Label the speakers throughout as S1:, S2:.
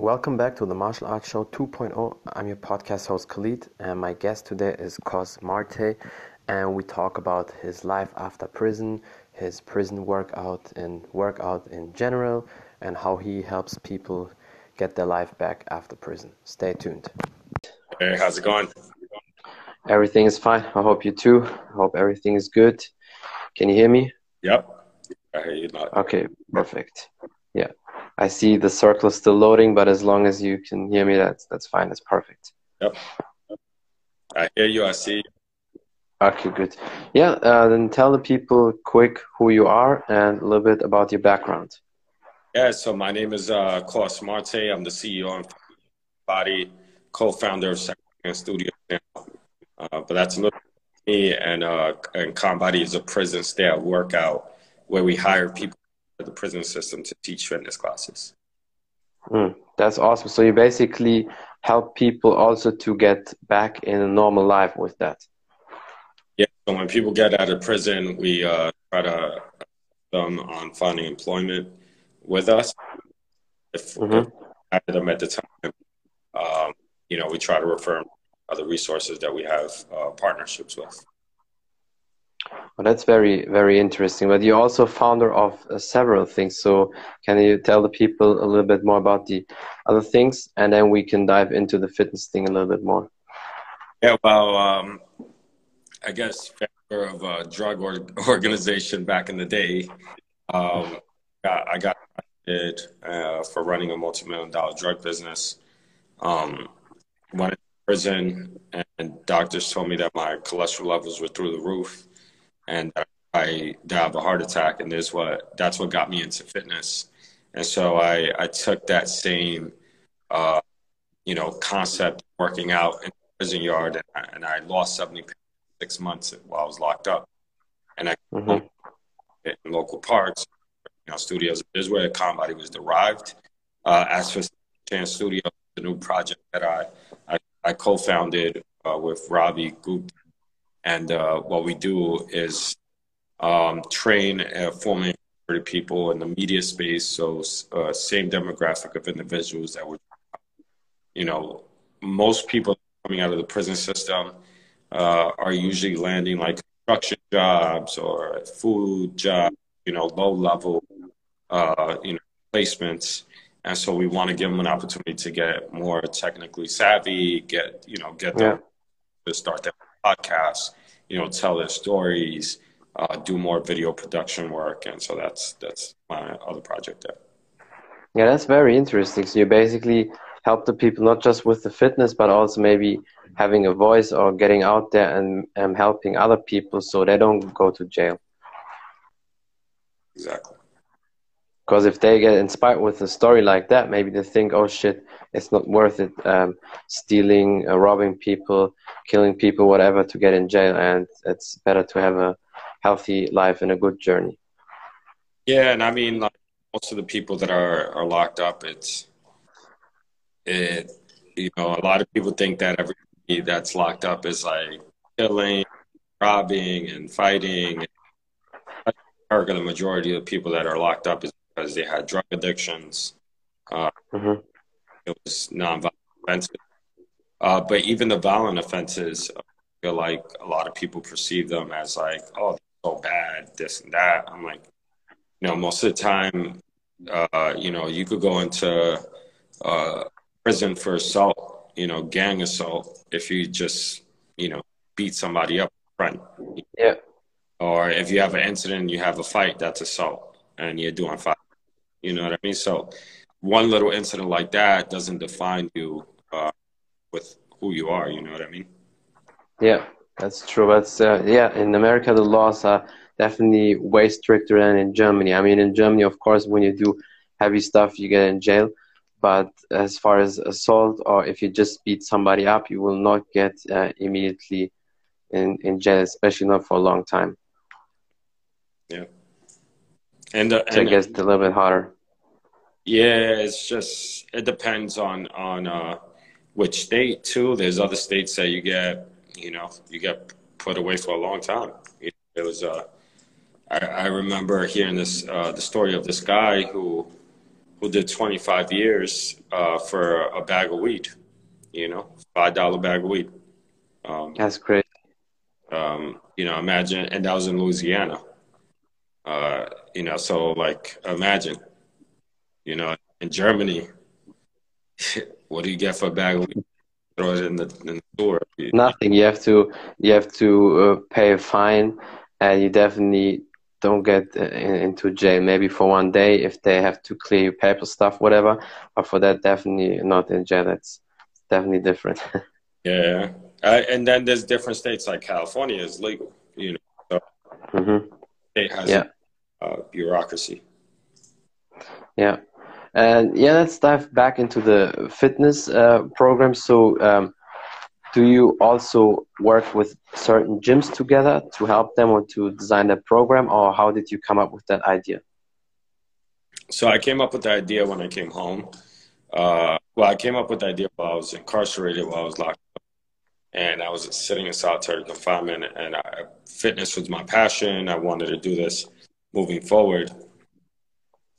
S1: Welcome back to the Martial Arts Show 2.0. I'm your podcast host Khalid, and my guest today is Coss Marte, and we talk about his life after prison, his prison workout, and workout in general, and how he helps people get their life back after prison. Stay tuned.
S2: Hey, how's it going?
S1: Everything is fine. I hope you too. I hope everything is good. Can you hear me?
S2: Yep. I hear you.
S1: Okay, perfect. Yeah. I see the circle is still loading, but as long as you can hear me, that's that's fine. That's perfect.
S2: Yep. I hear you. I see. you.
S1: Okay, good. Yeah, uh, then tell the people quick who you are and a little bit about your background.
S2: Yeah, so my name is uh, Coss Marte. I'm the CEO and body co-founder of Second Studio. Uh, but that's a little me, and uh, and Body is a prison style workout where we hire people the prison system to teach fitness classes.
S1: Mm, that's awesome. So you basically help people also to get back in a normal life with that.
S2: Yeah. So when people get out of prison, we uh, try to them on finding employment with us. If, mm-hmm. if them at the time, um, you know, we try to refer other resources that we have uh, partnerships with.
S1: Well, that's very, very interesting. But you're also founder of uh, several things. So can you tell the people a little bit more about the other things, and then we can dive into the fitness thing a little bit more.
S2: Yeah, well, um, I guess founder of a drug or- organization back in the day. Um, I got arrested uh, for running a multi-million dollar drug business. Um, went to prison, and doctors told me that my cholesterol levels were through the roof and I have a heart attack, and there's what that's what got me into fitness. And so I I took that same uh, you know concept working out in the prison yard, and I, and I lost seventy six months while I was locked up, and I mm-hmm. in local parks, you know, studios. Is where ConBody was derived. Uh, as for Chance Studio, the new project that I I, I co-founded uh, with Robbie Gupta and uh, what we do is um, train uh, formerly people in the media space. So uh, same demographic of individuals that were, you know, most people coming out of the prison system uh, are usually landing like construction jobs or food jobs, you know, low level, uh, you know, placements. And so we want to give them an opportunity to get more technically savvy, get, you know, get them yeah. to start their podcasts, you know, tell their stories, uh, do more video production work, and so that's that's my other project there.
S1: Yeah, that's very interesting. So you basically help the people not just with the fitness, but also maybe having a voice or getting out there and, and helping other people so they don't go to jail.
S2: Exactly.
S1: Because if they get inspired with a story like that, maybe they think, oh shit, it's not worth it um, stealing, uh, robbing people, killing people, whatever, to get in jail. And it's better to have a healthy life and a good journey.
S2: Yeah. And I mean, like, most of the people that are, are locked up, it's, it, you know, a lot of people think that everybody that's locked up is like killing, robbing, and fighting. America, the majority of the people that are locked up is because they had drug addictions. Uh, mm-hmm. It was non-violent offenses. Uh, but even the violent offenses, I feel like a lot of people perceive them as like, oh, so bad, this and that. I'm like, you know, most of the time, uh, you know, you could go into uh, prison for assault, you know, gang assault, if you just, you know, beat somebody up front.
S1: Yeah.
S2: Or if you have an incident, you have a fight, that's assault, and you're doing fight. You know what I mean? So one little incident like that doesn't define you uh, with who you are. You know what I mean?
S1: Yeah, that's true. But uh, yeah, in America, the laws are definitely way stricter than in Germany. I mean, in Germany, of course, when you do heavy stuff, you get in jail. But as far as assault or if you just beat somebody up, you will not get uh, immediately in, in jail, especially not for a long time. And, uh, so and, I guess it's a little bit hotter.
S2: Yeah, it's just it depends on on uh, which state too. There's other states that you get, you know, you get put away for a long time. It, was uh, I, I remember hearing this uh, the story of this guy who who did 25 years uh, for a bag of weed, you know, $5 bag of weed.
S1: Um, That's great.
S2: Um, you know, imagine, and that was in Louisiana. Uh, you know, so like imagine, you know, in Germany, what do you get for a bag of weed? Throw it in the, in the store.
S1: Nothing. You have to you have to uh, pay a fine, and you definitely don't get uh, into jail. Maybe for one day if they have to clear your paper stuff, whatever. But for that, definitely not in jail. That's definitely different.
S2: yeah, uh, and then there's different states like California is legal. You know, so
S1: mm-hmm.
S2: it has yeah. Uh, bureaucracy.
S1: Yeah. And yeah, let's dive back into the fitness uh, program. So, um, do you also work with certain gyms together to help them or to design that program, or how did you come up with that idea?
S2: So, I came up with the idea when I came home. Uh, well, I came up with the idea while I was incarcerated, while I was locked up, and I was sitting in solitary confinement. And I, fitness was my passion. I wanted to do this moving forward.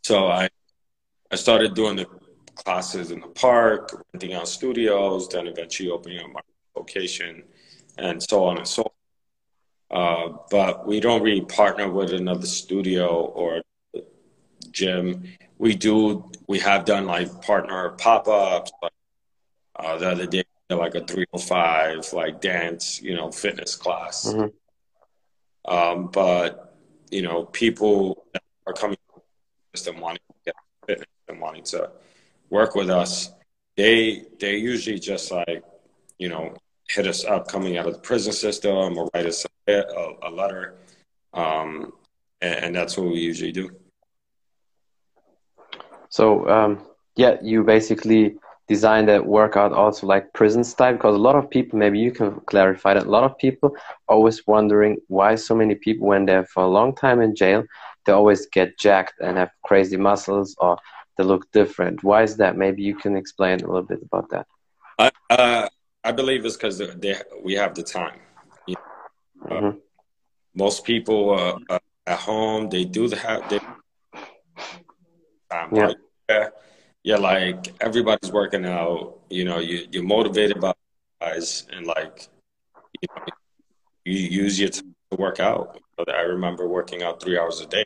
S2: So I I started doing the classes in the park, renting out studios, then eventually opening up my location, and so on and so on. Uh, but we don't really partner with another studio or gym. We do, we have done like partner pop ups. Like, uh, the other day, like a 305, like dance, you know, fitness class. Mm-hmm. Um, but, you know, people are coming to wanting to get fitness and wanting to work with us, they they usually just like you know hit us up coming out of the prison system or write us a, a letter, um, and, and, that's what we usually do.
S1: So um, yeah, you basically design that workout also like prison style because a lot of people maybe you can clarify that a lot of people always wondering why so many people when they're for a long time in jail they always get jacked and have crazy muscles or they look different. Why is that? Maybe you can explain a little bit about that.
S2: I uh, I believe it's because we have the time. You know, uh, mm-hmm. most people uh, at home they do the have they time. Yeah. Like, yeah, like everybody's working out. You know, you you're motivated by guys and like you, know, you use your time to work out. I remember working out three hours a day.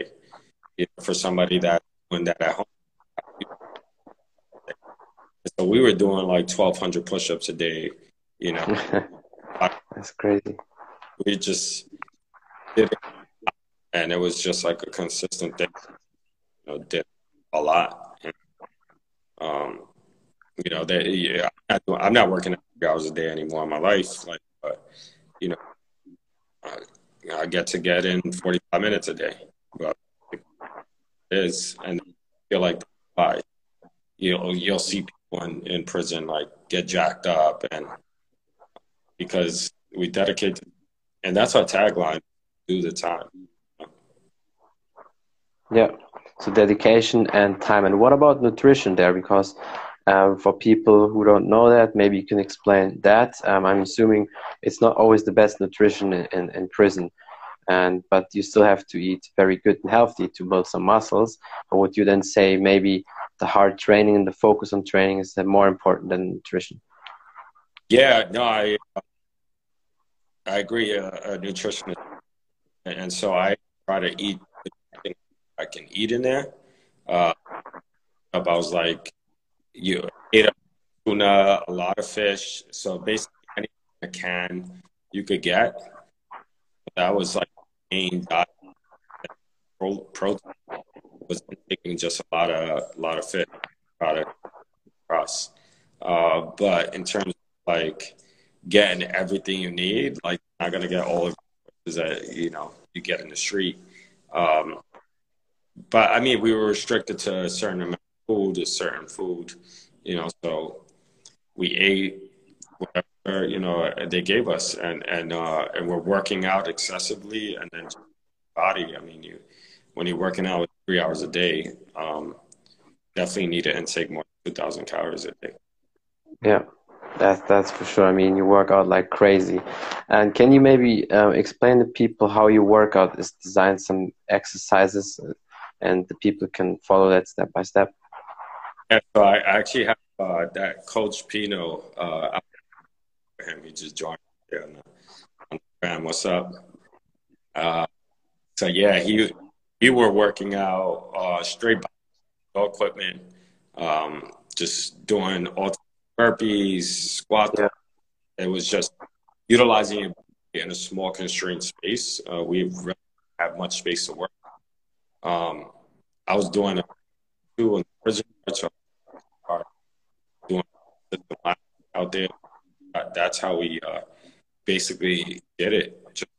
S2: You know, for somebody that doing that at home so we were doing like 1,200 push ups a day, you know.
S1: That's crazy.
S2: We just did it, and it was just like a consistent thing. You know, did a lot. Um, you know, that yeah, I'm not, working hours a day anymore in my life. Like, but you know, uh, I get to get in 45 minutes a day. But it is, and I feel like why you'll you'll see in, in prison like get jacked up and because we dedicate and that's our tagline do the time
S1: yeah so dedication and time and what about nutrition there because um, for people who don't know that maybe you can explain that um, i'm assuming it's not always the best nutrition in, in, in prison and but you still have to eat very good and healthy to build some muscles but would you then say maybe the hard training and the focus on training is more important than nutrition.
S2: Yeah, no, I I agree. Uh, uh, nutrition, and so I try to eat. I can eat in there. Uh, I was like, you ate a tuna, a lot of fish. So basically, anything I can you could get. That was like main diet. Protein was taking just a lot of a lot of fit product across. Uh, but in terms of like getting everything you need, like not gonna get all of that you know you get in the street. Um, but I mean, we were restricted to a certain amount of food, a certain food, you know. So we ate whatever you know they gave us, and and uh, and we're working out excessively, and then body. I mean, you when you're working out three hours a day, um, definitely need to intake more than 2,000 calories a day.
S1: Yeah, that's that's for sure. I mean, you work out like crazy. And can you maybe uh, explain to people how your workout is designed, some exercises, and the people can follow that step by step?
S2: Yeah, so I actually have uh, that Coach Pino. Uh, him, he just joined me on the, on the What's up? Uh, so yeah, he we were working out uh, straight equipment, um, just doing all burpees, squat. Yeah. It was just utilizing it in a small constrained space. Uh, we really have much space to work. Um, I was doing it too in prison, so doing out there. That's how we uh, basically did it. Just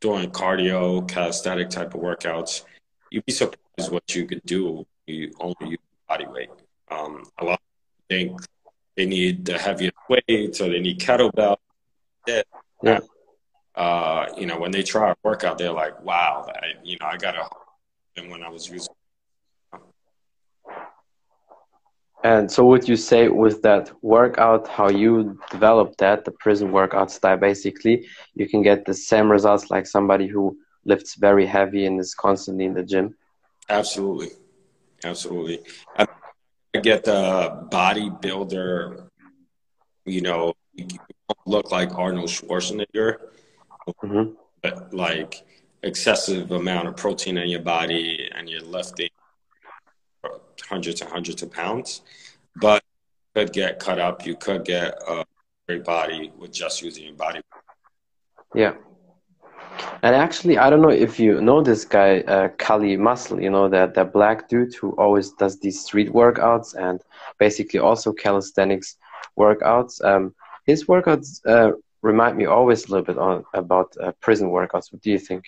S2: doing cardio, calisthenic type of workouts. You'd be surprised what you could do. You only use body weight. Um, a lot of think they need the heaviest weights or they need kettlebell. Yeah. Uh, you know, when they try a workout, they're like, "Wow, I, you know, I got to." And when I was using.
S1: And so, would you say with that workout, how you develop that, the prison workout style, basically, you can get the same results like somebody who lifts very heavy and is constantly in the gym?
S2: Absolutely, absolutely. I get the bodybuilder. You know, you look like Arnold Schwarzenegger, mm-hmm. but like excessive amount of protein in your body, and you're lifting hundreds and hundreds of pounds. But you could get cut up. You could get a great body with just using your body.
S1: Yeah. And actually, I don't know if you know this guy, uh, Kali Muscle, you know, that, that black dude who always does these street workouts and basically also calisthenics workouts. Um, his workouts uh, remind me always a little bit on about uh, prison workouts. What do you think?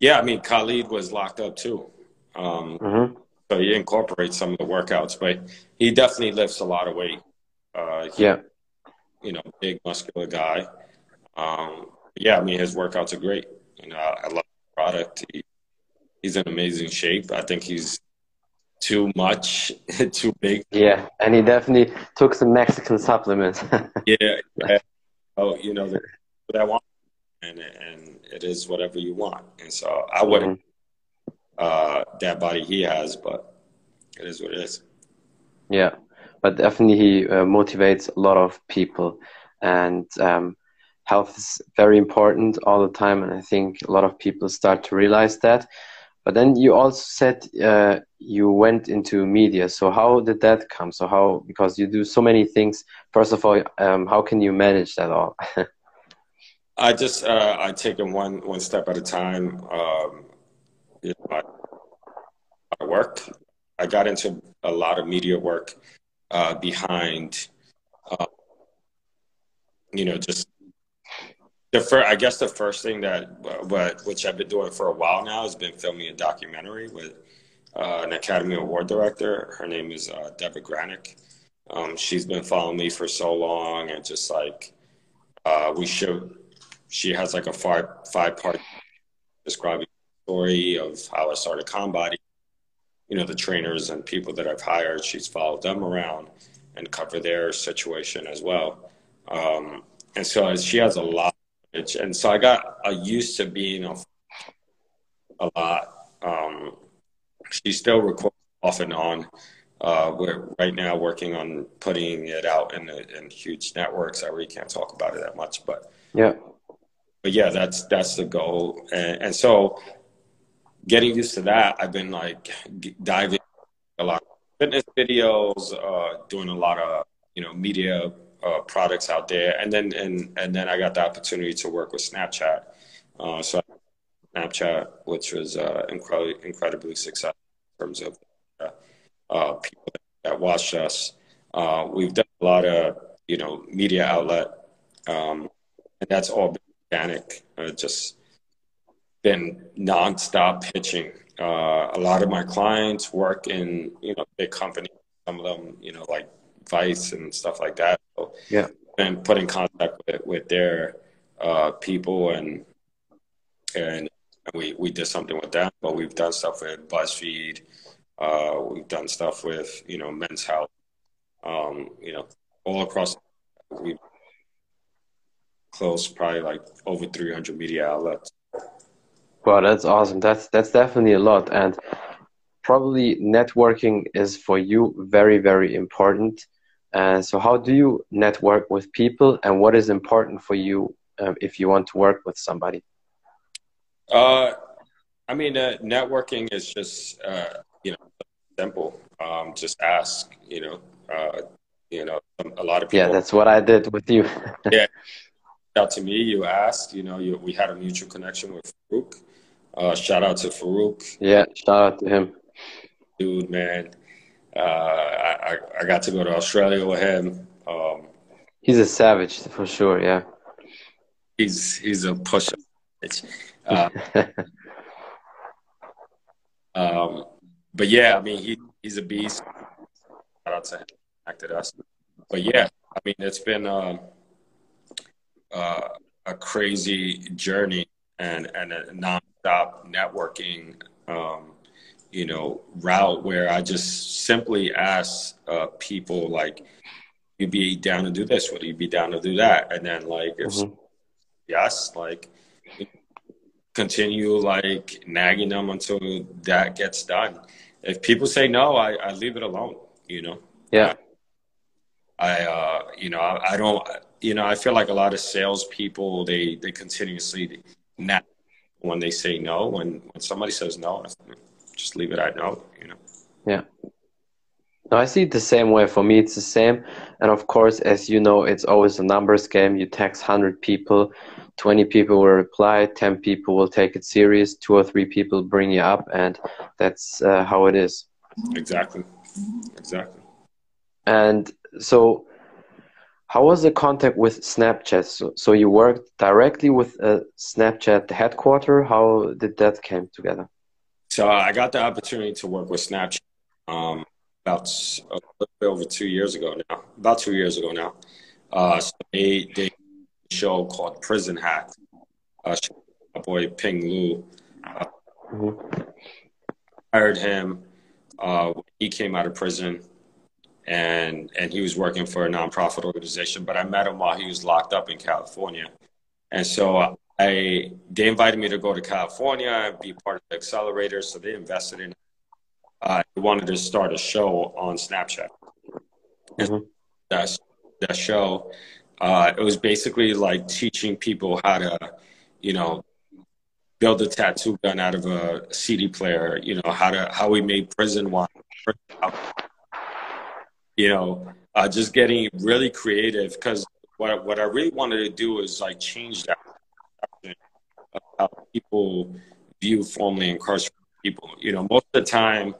S2: Yeah, I mean, Kali was locked up too. Um, mm-hmm. So he incorporates some of the workouts, but he definitely lifts a lot of weight. Uh, he,
S1: yeah.
S2: You know, big muscular guy. Um, yeah, I mean, his workouts are great. You know, I, I love the product. He, he's in amazing shape. I think he's too much, too big.
S1: Yeah, and he definitely took some Mexican supplements.
S2: yeah, yeah. Oh, you know, what I want, and and it is whatever you want. And so I wouldn't mm-hmm. uh, that body he has, but it is what it is.
S1: Yeah, but definitely he uh, motivates a lot of people, and um, health is very important all the time and i think a lot of people start to realize that. But then you also said uh, you went into media. So how did that come? So how because you do so many things. First of all um, how can you manage that all
S2: i just uh, i take it one one step at a time um, you know, I, I work i got into a lot of media work uh, behind uh, you know just the first, I guess the first thing that, what, which I've been doing for a while now, has been filming a documentary with uh, an Academy Award director. Her name is uh, Debra Granik. Um, she's been following me for so long, and just like uh, we show, she has like a five five part describing story of how I started Conbody. You know, the trainers and people that I've hired. She's followed them around and cover their situation as well. Um, and so she has a lot and so I got uh, used to being a, a lot. Um, she still records off and on. Uh, we're right now working on putting it out in, in huge networks. I really can't talk about it that much, but
S1: yeah,
S2: but yeah, that's that's the goal. And, and so, getting used to that, I've been like diving a lot of fitness videos, uh, doing a lot of you know media uh, products out there. And then and and then I got the opportunity to work with Snapchat. Uh, so Snapchat, which was uh, incredibly incredibly successful in terms of uh, uh, people that watched us. We've done a lot of you know media outlet, um, and that's all been organic. just been nonstop pitching. a lot of my clients work in you know big companies. Some of them, you know, like Vice and stuff like that. So,
S1: yeah,
S2: and put in contact with, with their uh, people and and we we did something with them. But we've done stuff with BuzzFeed. Uh, we've done stuff with you know Men's Health. Um, you know, all across. We close probably like over 300 media outlets.
S1: Wow, that's awesome. That's that's definitely a lot. And probably networking is for you very, very important. Uh, so, how do you network with people, and what is important for you um, if you want to work with somebody?
S2: Uh, I mean, uh, networking is just uh, you know simple. Um, just ask. You know, uh, you know, a lot of people.
S1: Yeah, that's what I did with you.
S2: yeah, out to me. You asked. You know, you, we had a mutual connection with Farouk. Uh, shout out to Farouk.
S1: Yeah, shout out to him.
S2: Dude, man, uh, I, I got to go to Australia with him. Um,
S1: he's a savage for sure. Yeah,
S2: he's he's a pusher. Uh, um, but yeah, I mean, he he's a beast. Shout out to him, acted us. But yeah, I mean, it's been um, crazy journey and and a nonstop networking, um, you know, route where I just simply ask uh, people like, "You'd be down to do this? Would you be down to do that?" And then like, if mm-hmm. yes, like continue like nagging them until that gets done. If people say no, I, I leave it alone. You know.
S1: Yeah.
S2: I, uh, you know, I, I, don't, you know, I feel like a lot of salespeople they they continuously nag when they say no. When when somebody says no, just leave it at no. You know.
S1: Yeah. No, I see it the same way. For me, it's the same. And of course, as you know, it's always a numbers game. You text 100 people, 20 people will reply 10 people will take it serious two or three people bring you up and that's uh, how it is
S2: exactly exactly
S1: and so how was the contact with snapchat so, so you worked directly with a snapchat headquarter how did that came together
S2: so i got the opportunity to work with snapchat um, about a little bit over two years ago now about two years ago now uh, so they, they show called Prison Hack. Uh, my boy Ping Lu. Uh, mm-hmm. Hired him. Uh, he came out of prison, and and he was working for a nonprofit organization. But I met him while he was locked up in California, and so I they invited me to go to California and be part of the accelerator. So they invested in. Uh, they wanted to start a show on Snapchat. Mm-hmm. That that show uh, it was basically like teaching people how to, you know, build a tattoo gun out of a CD player. You know how to how we made prison wine. You know, uh, just getting really creative because what what I really wanted to do is like change that how people view formerly incarcerated people. You know, most of the time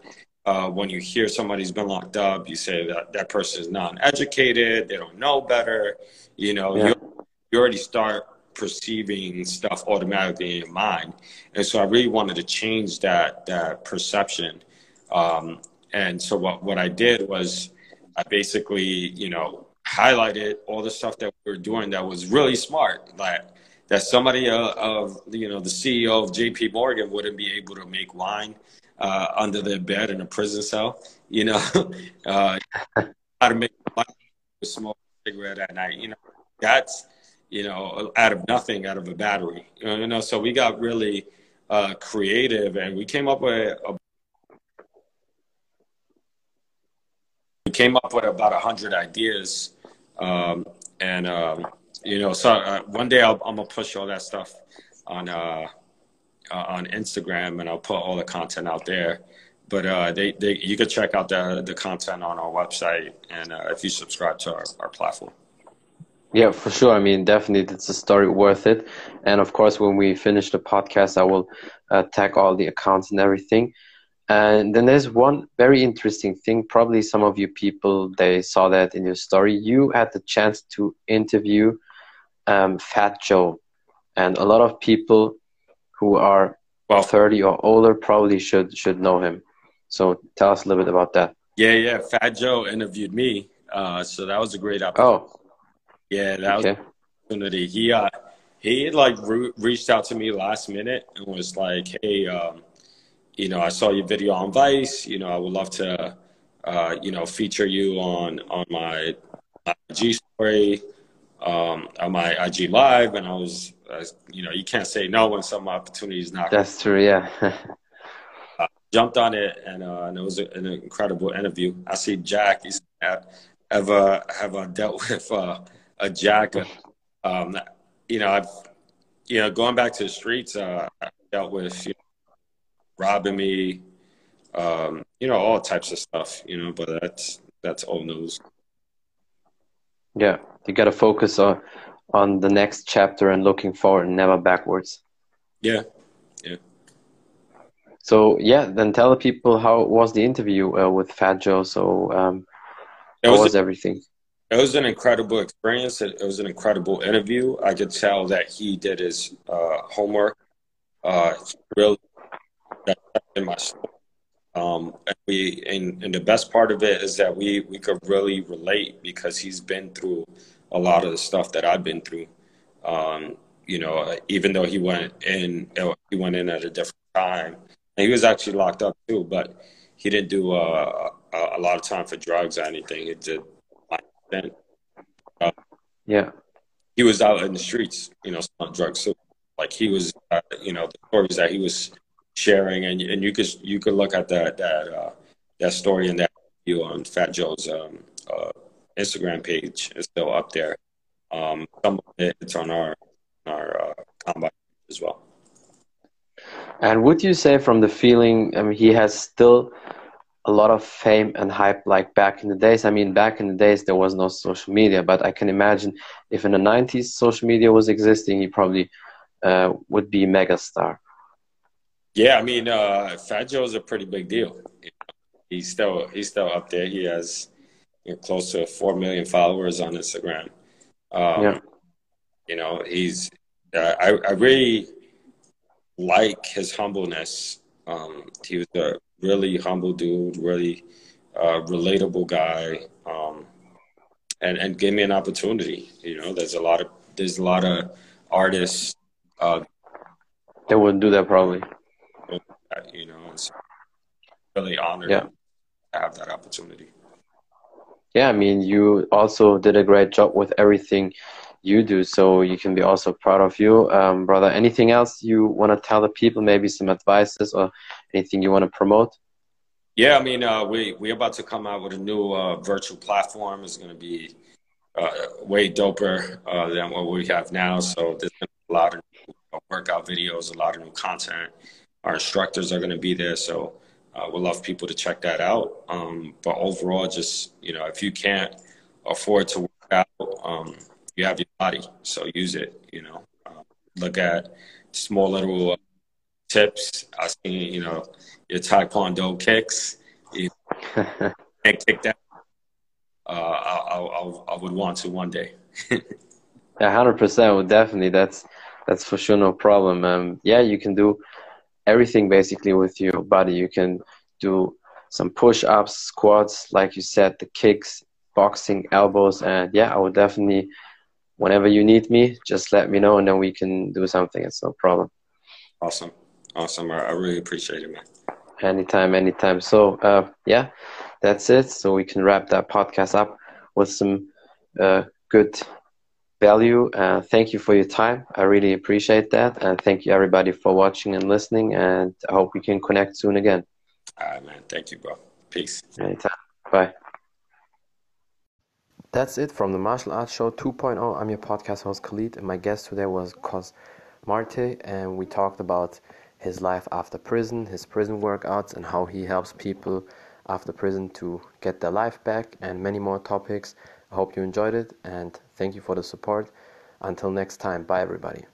S2: uh, when you hear somebody's been locked up, you say that that person is non-educated, they don't know better. You know, yeah. you, you already start perceiving stuff automatically in your mind, and so I really wanted to change that that perception. Um, and so what what I did was I basically, you know, highlighted all the stuff that we were doing that was really smart, like that somebody uh, of you know the CEO of J.P. Morgan wouldn't be able to make wine uh, under their bed in a prison cell. You know, uh, how to make a smoke a cigarette at night. You know, that's you know out of nothing, out of a battery. You know, so we got really uh, creative, and we came up with a, we came up with about a hundred ideas, um, and um, you know, so uh, one day i am gonna push all that stuff on uh, uh, on Instagram, and I'll put all the content out there. But uh, they, they, you can check out the the content on our website, and uh, if you subscribe to our, our platform.
S1: Yeah, for sure. I mean, definitely, it's a story worth it. And of course, when we finish the podcast, I will uh, tag all the accounts and everything. And then there's one very interesting thing. Probably some of you people they saw that in your story. You had the chance to interview um, Fat Joe, and a lot of people who are well, 30 or older probably should should know him. So tell us a little bit about that.
S2: Yeah, yeah. Fat Joe interviewed me, uh, so that was a great
S1: opportunity. Oh,
S2: yeah, that okay. was opportunity. He uh, he like re- reached out to me last minute and was like, "Hey, um, you know, I saw your video on Vice. You know, I would love to, uh, you know, feature you on on my, IG story, um, on my IG live." And I was uh, you know, you can't say no when some opportunity is not.
S1: That's true. Yeah.
S2: uh, jumped on it, and, uh, and it was a, an incredible interview. I see Jack. He's ever have I dealt with uh, a Jack? Um, you know, I've you know going back to the streets. Uh, I dealt with you know, robbing me, um, you know, all types of stuff. You know, but that's that's old news.
S1: Yeah, you got to focus on on the next chapter and looking forward and never backwards.
S2: Yeah, yeah.
S1: So yeah, then tell the people how was the interview uh, with Fat Joe. So um, it was, was a, everything?
S2: It was an incredible experience. It, it, was an incredible interview. I could tell that he did his uh, homework. Uh, really in my story. Um, and we and, and the best part of it is that we we could really relate because he's been through a lot of the stuff that I've been through. Um, you know, even though he went in, he went in at a different time. And he was actually locked up too, but he didn't do uh, a, a lot of time for drugs or anything. He did.
S1: Uh, yeah.
S2: He was out in the streets, you know, selling drugs. So, like he was, uh, you know, the stories that he was sharing, and and you could you could look at that that uh, that story and that view on Fat Joe's um, uh, Instagram page. It's still up there. Um, some of it, it's on our our uh, ConBody as well.
S1: And would you say from the feeling, I mean, he has still a lot of fame and hype like back in the days. I mean, back in the days, there was no social media, but I can imagine if in the 90s social media was existing, he probably uh, would be a mega star.
S2: Yeah, I mean, uh, Fat Joe is a pretty big deal. He's still he's still up there. He has you know, close to four million followers on Instagram. Um, yeah. You know, he's uh, I I really like his humbleness. Um, he was a really humble dude, really uh, relatable guy, um, and and gave me an opportunity. You know, there's a lot of there's a lot of artists uh,
S1: that wouldn't do that probably.
S2: You know, it's really honored
S1: yeah.
S2: to have that opportunity.
S1: Yeah, I mean, you also did a great job with everything you do, so you can be also proud of you, um, brother. Anything else you want to tell the people? Maybe some advices or anything you want to promote?
S2: Yeah, I mean, uh, we we're about to come out with a new uh, virtual platform. It's going to be uh, way doper uh, than what we have now. So there's a lot of workout videos, a lot of new content. Our instructors are going to be there, so uh, we'd love people to check that out. Um, but overall, just you know, if you can't afford to work out, um, you have your body, so use it. You know, um, look at small little uh, tips. I seen you know your taekwondo kicks. You can't kick that. Uh, I, I, I would want to one day.
S1: Yeah, hundred percent. Definitely. That's that's for sure no problem. Um, yeah, you can do everything basically with your body. You can do some push-ups, squats, like you said, the kicks, boxing, elbows, and yeah, I will definitely whenever you need me, just let me know and then we can do something. It's no problem.
S2: Awesome. Awesome. I, really appreciate it, man.
S1: Anytime, anytime. So, uh, yeah, that's it. So we can wrap that podcast up with some uh, good value. Uh, thank you for your time. I really appreciate that. And thank you, everybody, for watching and listening. And I hope we can connect soon again.
S2: All right, man. Thank you, bro. Peace.
S1: Anytime. Bye. That's it from the Martial Arts Show 2.0. I'm your podcast host Khalid, and my guest today was Coss Marte, and we talked about his life after prison, his prison workouts, and how he helps people after prison to get their life back, and many more topics. I hope you enjoyed it, and thank you for the support. Until next time, bye everybody.